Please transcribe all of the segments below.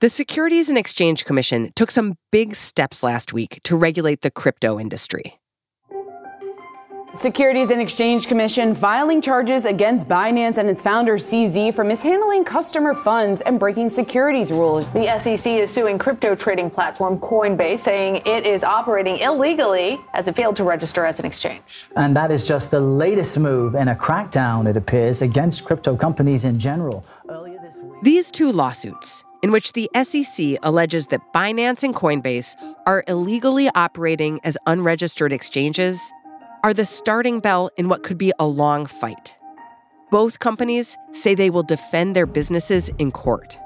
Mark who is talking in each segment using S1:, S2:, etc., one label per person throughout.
S1: The Securities and Exchange Commission took some big steps last week to regulate the crypto industry.
S2: Securities and Exchange Commission filing charges against Binance and its founder CZ for mishandling customer funds and breaking securities rules.
S3: The SEC is suing crypto trading platform Coinbase, saying it is operating illegally as it failed to register as an exchange.
S4: And that is just the latest move in a crackdown, it appears, against crypto companies in general.
S1: Earlier this week, these two lawsuits in which the SEC alleges that Binance and Coinbase are illegally operating as unregistered exchanges, are the starting bell in what could be a long fight. Both companies say they will defend their businesses in court.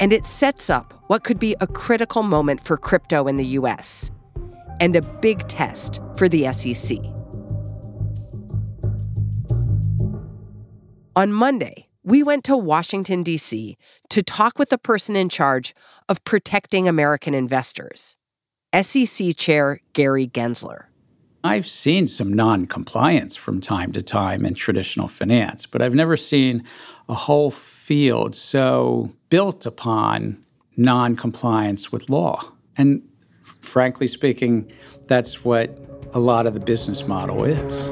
S1: And it sets up what could be a critical moment for crypto in the US and a big test for the SEC. On Monday, we went to Washington, D.C. to talk with the person in charge of protecting American investors, SEC Chair Gary Gensler.
S5: I've seen some non compliance from time to time in traditional finance, but I've never seen a whole field so built upon non compliance with law. And frankly speaking, that's what a lot of the business model is.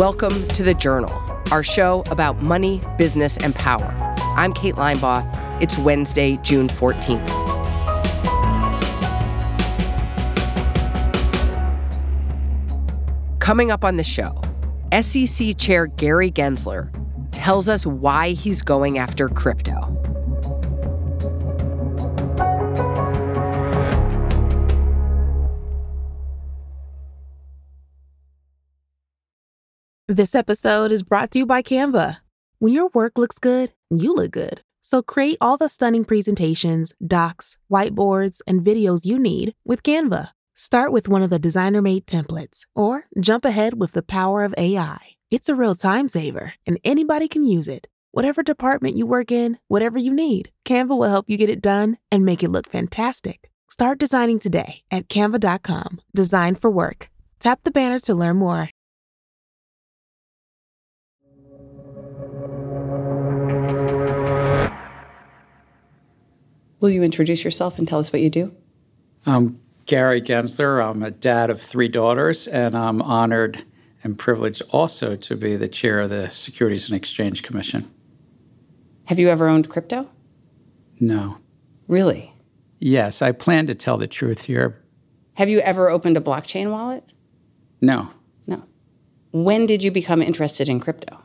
S1: Welcome to The Journal, our show about money, business, and power. I'm Kate Linebaugh. It's Wednesday, June 14th. Coming up on the show, SEC Chair Gary Gensler tells us why he's going after crypto.
S6: This episode is brought to you by Canva. When your work looks good, you look good. So create all the stunning presentations, docs, whiteboards, and videos you need with Canva. Start with one of the designer made templates or jump ahead with the power of AI. It's a real time saver and anybody can use it. Whatever department you work in, whatever you need, Canva will help you get it done and make it look fantastic. Start designing today at canva.com. Design for work. Tap the banner to learn more.
S7: Will you introduce yourself and tell us what you do?
S5: I'm Gary Gensler. I'm a dad of three daughters, and I'm honored and privileged also to be the chair of the Securities and Exchange Commission.
S7: Have you ever owned crypto?
S5: No.
S7: Really?
S5: Yes, I plan to tell the truth here.
S7: Have you ever opened a blockchain wallet?
S5: No.
S7: No. When did you become interested in crypto?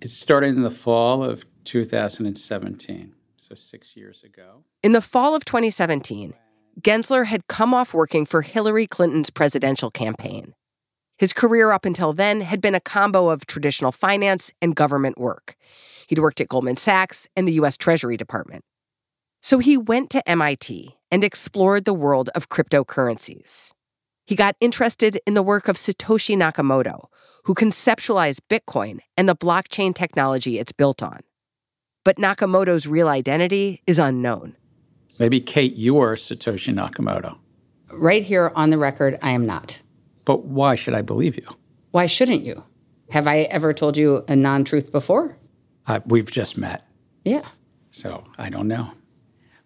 S5: It started in the fall of 2017 so six years ago.
S1: In the fall of 2017, Gensler had come off working for Hillary Clinton's presidential campaign. His career up until then had been a combo of traditional finance and government work. He'd worked at Goldman Sachs and the U.S. Treasury Department. So he went to MIT and explored the world of cryptocurrencies. He got interested in the work of Satoshi Nakamoto, who conceptualized Bitcoin and the blockchain technology it's built on but Nakamoto's real identity is unknown.
S5: Maybe, Kate, you are Satoshi Nakamoto.
S7: Right here on the record, I am not.
S5: But why should I believe you?
S7: Why shouldn't you? Have I ever told you a non truth before?
S5: Uh, we've just met.
S7: Yeah.
S5: So I don't know.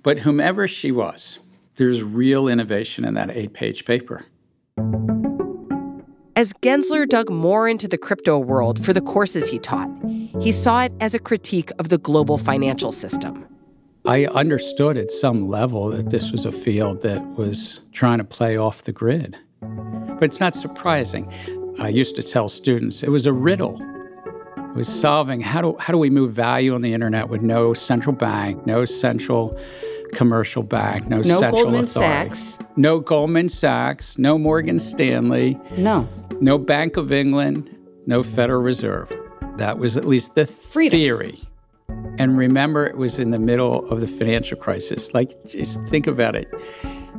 S5: But whomever she was, there's real innovation in that eight page paper.
S1: As Gensler dug more into the crypto world for the courses he taught, he saw it as a critique of the global financial system.
S5: I understood at some level that this was a field that was trying to play off the grid. But it's not surprising. I used to tell students it was a riddle. It was solving how do, how do we move value on the internet with no central bank, no central commercial bank, no,
S7: no
S5: central
S7: Goldman
S5: authority.
S7: Sachs.
S5: No Goldman Sachs, no Morgan Stanley.
S7: No.
S5: No Bank of England, no Federal Reserve. That was at least the
S7: Freedom.
S5: theory. And remember, it was in the middle of the financial crisis. Like, just think about it.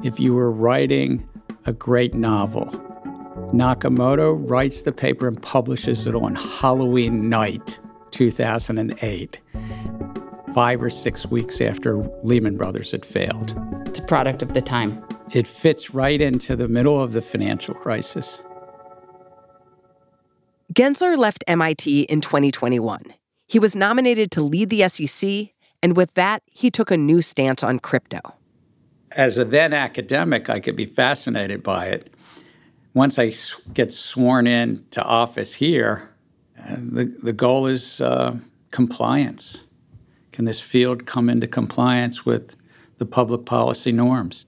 S5: If you were writing a great novel, Nakamoto writes the paper and publishes it on Halloween night, 2008, five or six weeks after Lehman Brothers had failed.
S7: It's a product of the time.
S5: It fits right into the middle of the financial crisis.
S1: Gensler left MIT in 2021. He was nominated to lead the SEC And with that, he took a new stance on crypto.
S5: As a then academic, I could be fascinated by it. Once I get sworn in to office here, uh, the, the goal is uh, compliance. Can this field come into compliance with the public policy norms?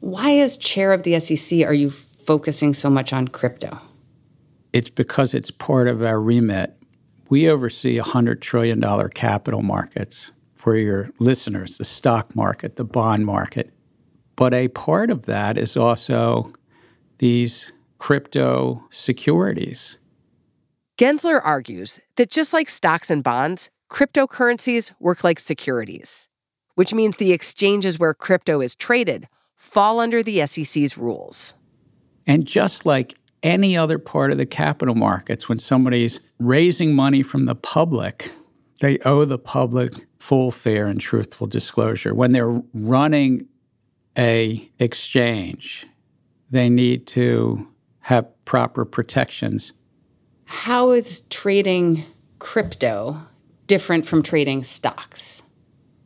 S7: Why, as chair of the SEC, are you focusing so much on crypto?
S5: It's because it's part of our remit. We oversee $100 trillion capital markets for your listeners the stock market, the bond market. But a part of that is also these crypto securities.
S1: Gensler argues that just like stocks and bonds, cryptocurrencies work like securities, which means the exchanges where crypto is traded fall under the SEC's rules.
S5: And just like any other part of the capital markets, when somebody's raising money from the public, they owe the public full, fair, and truthful disclosure. When they're running a exchange, they need to have proper protections.
S7: How is trading crypto different from trading stocks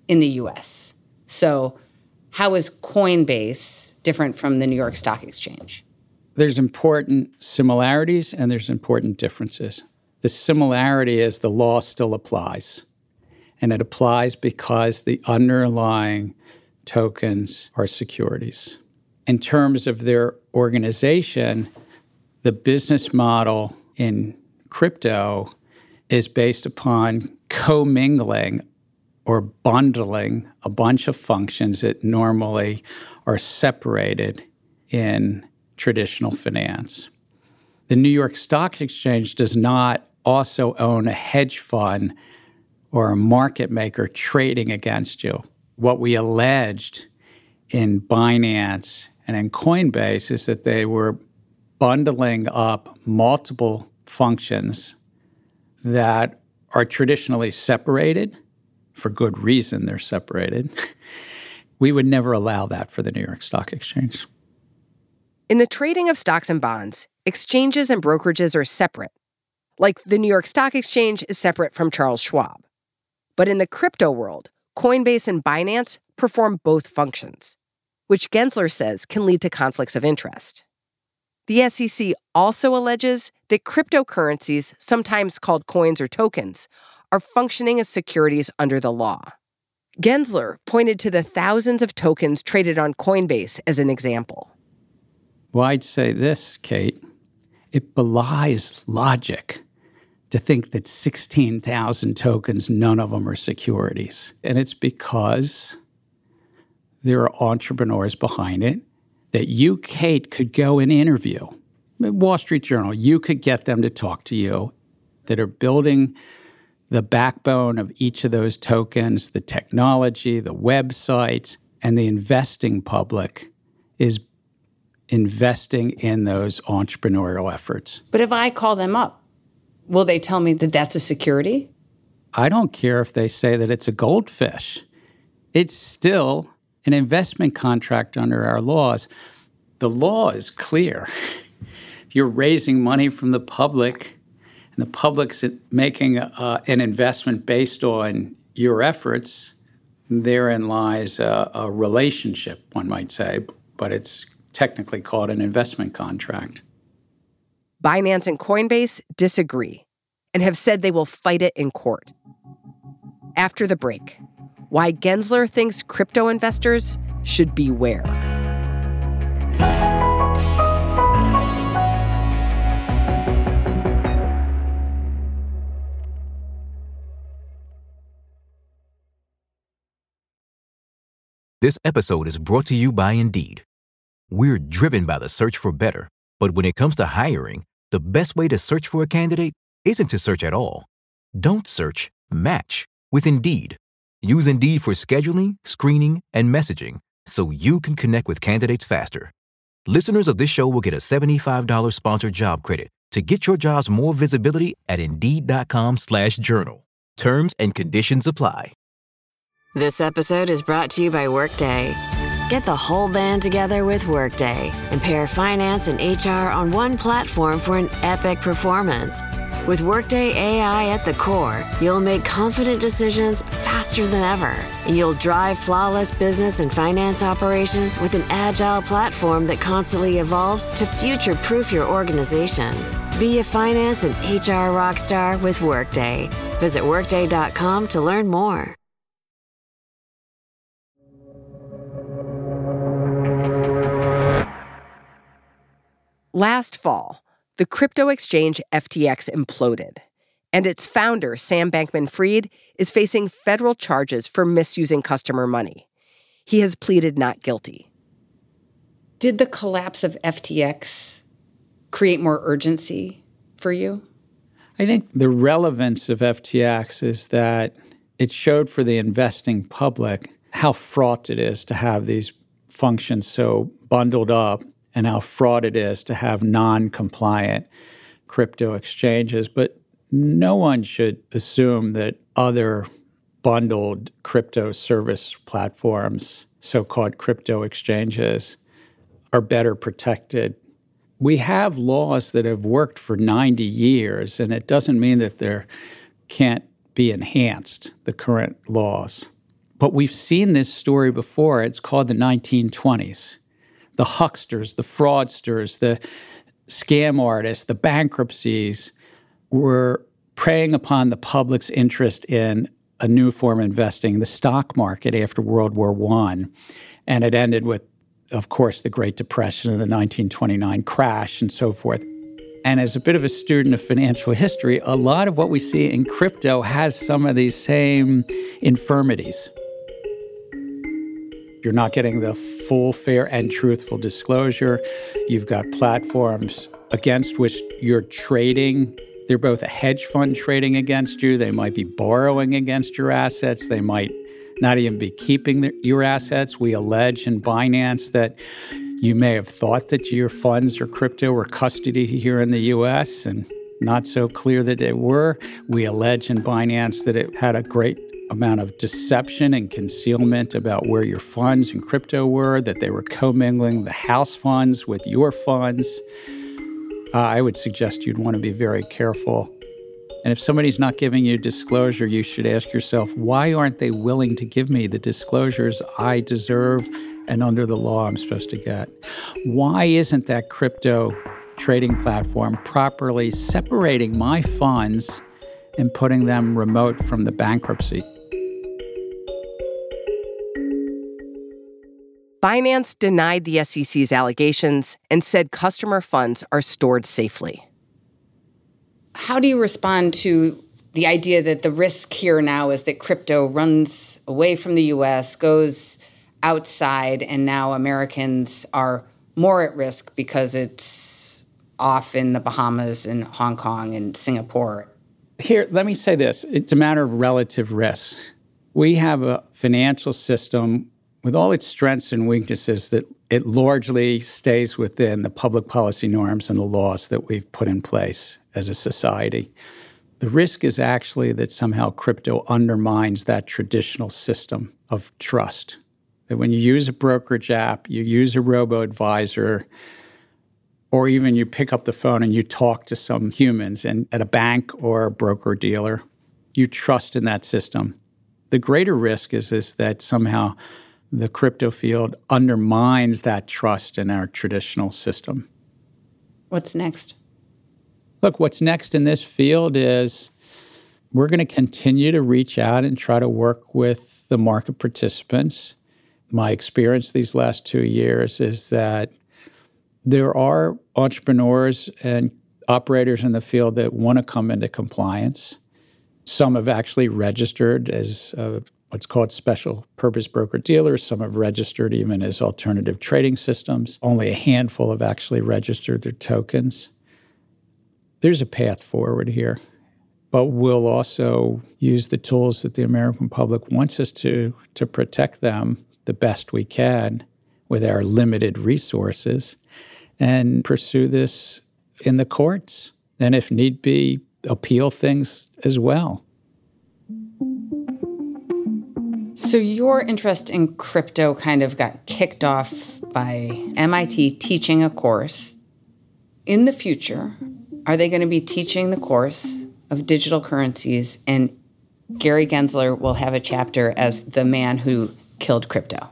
S7: in the US? So, how is Coinbase different from the New York Stock Exchange?
S5: There's important similarities and there's important differences. The similarity is the law still applies, and it applies because the underlying tokens are securities. In terms of their organization, the business model in crypto is based upon commingling or bundling a bunch of functions that normally are separated in traditional finance. The New York Stock Exchange does not also own a hedge fund or a market maker trading against you. What we alleged in Binance and in Coinbase is that they were bundling up multiple functions that are traditionally separated. For good reason, they're separated. we would never allow that for the New York Stock Exchange.
S1: In the trading of stocks and bonds, exchanges and brokerages are separate. Like the New York Stock Exchange is separate from Charles Schwab. But in the crypto world, Coinbase and Binance perform both functions, which Gensler says can lead to conflicts of interest. The SEC also alleges that cryptocurrencies, sometimes called coins or tokens, are functioning as securities under the law. Gensler pointed to the thousands of tokens traded on Coinbase as an example.
S5: Well, I'd say this, Kate. It belies logic to think that 16,000 tokens, none of them are securities. And it's because there are entrepreneurs behind it that you, Kate, could go and interview. Wall Street Journal, you could get them to talk to you that are building the backbone of each of those tokens, the technology, the websites, and the investing public is investing in those entrepreneurial efforts.
S7: But if I call them up, will they tell me that that's a security?
S5: I don't care if they say that it's a goldfish. It's still an investment contract under our laws. The law is clear. If you're raising money from the public and the public's making uh, an investment based on your efforts, therein lies a, a relationship, one might say, but it's technically called an investment contract.
S1: Binance and Coinbase disagree and have said they will fight it in court. After the break, why Gensler thinks crypto investors should beware.
S8: This episode is brought to you by Indeed. We're driven by the search for better, but when it comes to hiring, the best way to search for a candidate isn't to search at all. Don't search, match with Indeed. Use Indeed for scheduling, screening, and messaging so you can connect with candidates faster. Listeners of this show will get a $75 sponsored job credit to get your jobs more visibility at Indeed.com slash journal. Terms and conditions apply.
S9: This episode is brought to you by Workday. Get the whole band together with Workday and pair finance and HR on one platform for an epic performance. With Workday AI at the core, you'll make confident decisions faster than ever. And you'll drive flawless business and finance operations with an agile platform that constantly evolves to future proof your organization. Be a finance and HR rockstar with Workday. Visit Workday.com to learn more.
S1: Last fall, the crypto exchange FTX imploded, and its founder, Sam Bankman Fried, is facing federal charges for misusing customer money. He has pleaded not guilty.
S7: Did the collapse of FTX create more urgency for you?
S5: I think the relevance of FTX is that it showed for the investing public how fraught it is to have these functions so bundled up and how fraught it is to have non compliant crypto exchanges. But no one should assume that other bundled crypto service platforms, so called crypto exchanges, are better protected. We have laws that have worked for 90 years, and it doesn't mean that there can't be enhanced, the current laws. But we've seen this story before. It's called the 1920s the hucksters, the fraudsters, the scam artists, the bankruptcies were preying upon the public's interest in a new form of investing, the stock market after World War I. And it ended with, of course, the Great Depression and the 1929 crash and so forth. And as a bit of a student of financial history, a lot of what we see in crypto has some of these same infirmities. You're not getting the full, fair, and truthful disclosure. You've got platforms against which you're trading. They're both a hedge fund trading against you. They might be borrowing against your assets. They might not even be keeping the, your assets. We allege in Binance that you may have thought that your funds or crypto were custody here in the US and not so clear that they were. We allege in Binance that it had a great amount of deception and concealment about where your funds and crypto were, that they were commingling the house funds with your funds. Uh, I would suggest you'd want to be very careful. And if somebody's not giving you disclosure, you should ask yourself, why aren't they willing to give me the disclosures I deserve and under the law I'm supposed to get? Why isn't that crypto trading platform properly separating my funds and putting them remote from the bankruptcy?
S1: Binance denied the SEC's allegations and said customer funds are stored safely.
S7: How do you respond to the idea that the risk here now is that crypto runs away from the US, goes outside, and now Americans are more at risk because it's off in the Bahamas and Hong Kong and Singapore?
S5: Here, let me say this it's a matter of relative risk. We have a financial system with all its strengths and weaknesses, that it largely stays within the public policy norms and the laws that we've put in place as a society. The risk is actually that somehow crypto undermines that traditional system of trust. That when you use a brokerage app, you use a robo advisor, or even you pick up the phone and you talk to some humans and at a bank or a broker dealer, you trust in that system. The greater risk is, is that somehow the crypto field undermines that trust in our traditional system.
S7: What's next?
S5: Look, what's next in this field is we're going to continue to reach out and try to work with the market participants. My experience these last two years is that there are entrepreneurs and operators in the field that want to come into compliance. Some have actually registered as what's called special purpose broker dealers. Some have registered even as alternative trading systems. Only a handful have actually registered their tokens. There's a path forward here, but we'll also use the tools that the American public wants us to to protect them the best we can with our limited resources and pursue this in the courts and if need be appeal things as well.
S7: So, your interest in crypto kind of got kicked off by MIT teaching a course. In the future, are they going to be teaching the course of digital currencies and Gary Gensler will have a chapter as the man who killed crypto?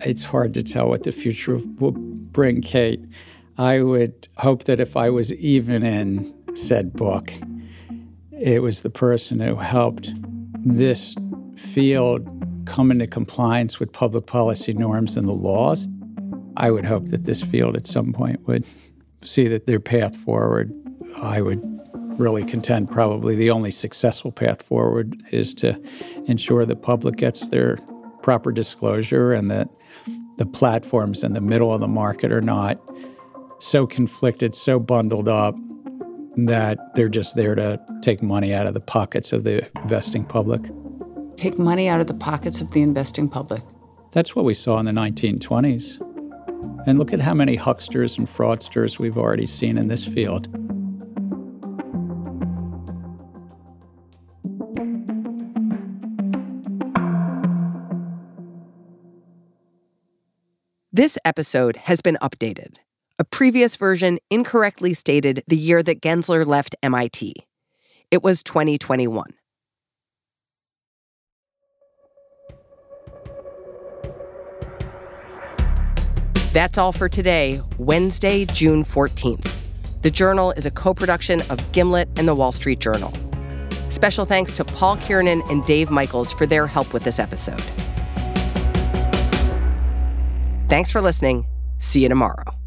S5: It's hard to tell what the future will bring, Kate. I would hope that if I was even in said book, it was the person who helped this field come into compliance with public policy norms and the laws. I would hope that this field at some point would see that their path forward, I would really contend probably the only successful path forward is to ensure the public gets their proper disclosure and that the platforms in the middle of the market are not so conflicted, so bundled up that they're just there to take money out of the pockets of the investing public.
S7: Take money out of the pockets of the investing public.
S5: That's what we saw in the 1920s. And look at how many hucksters and fraudsters we've already seen in this field.
S1: This episode has been updated. A previous version incorrectly stated the year that Gensler left MIT. It was 2021. That's all for today, Wednesday, June 14th. The Journal is a co production of Gimlet and the Wall Street Journal. Special thanks to Paul Kiernan and Dave Michaels for their help with this episode. Thanks for listening. See you tomorrow.